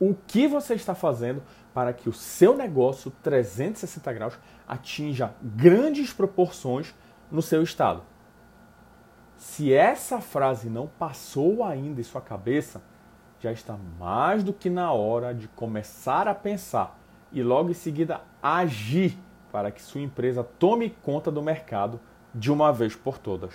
o que você está fazendo para que o seu negócio 360 graus atinja grandes proporções no seu estado. Se essa frase não passou ainda em sua cabeça, já está mais do que na hora de começar a pensar e logo em seguida agir para que sua empresa tome conta do mercado de uma vez por todas.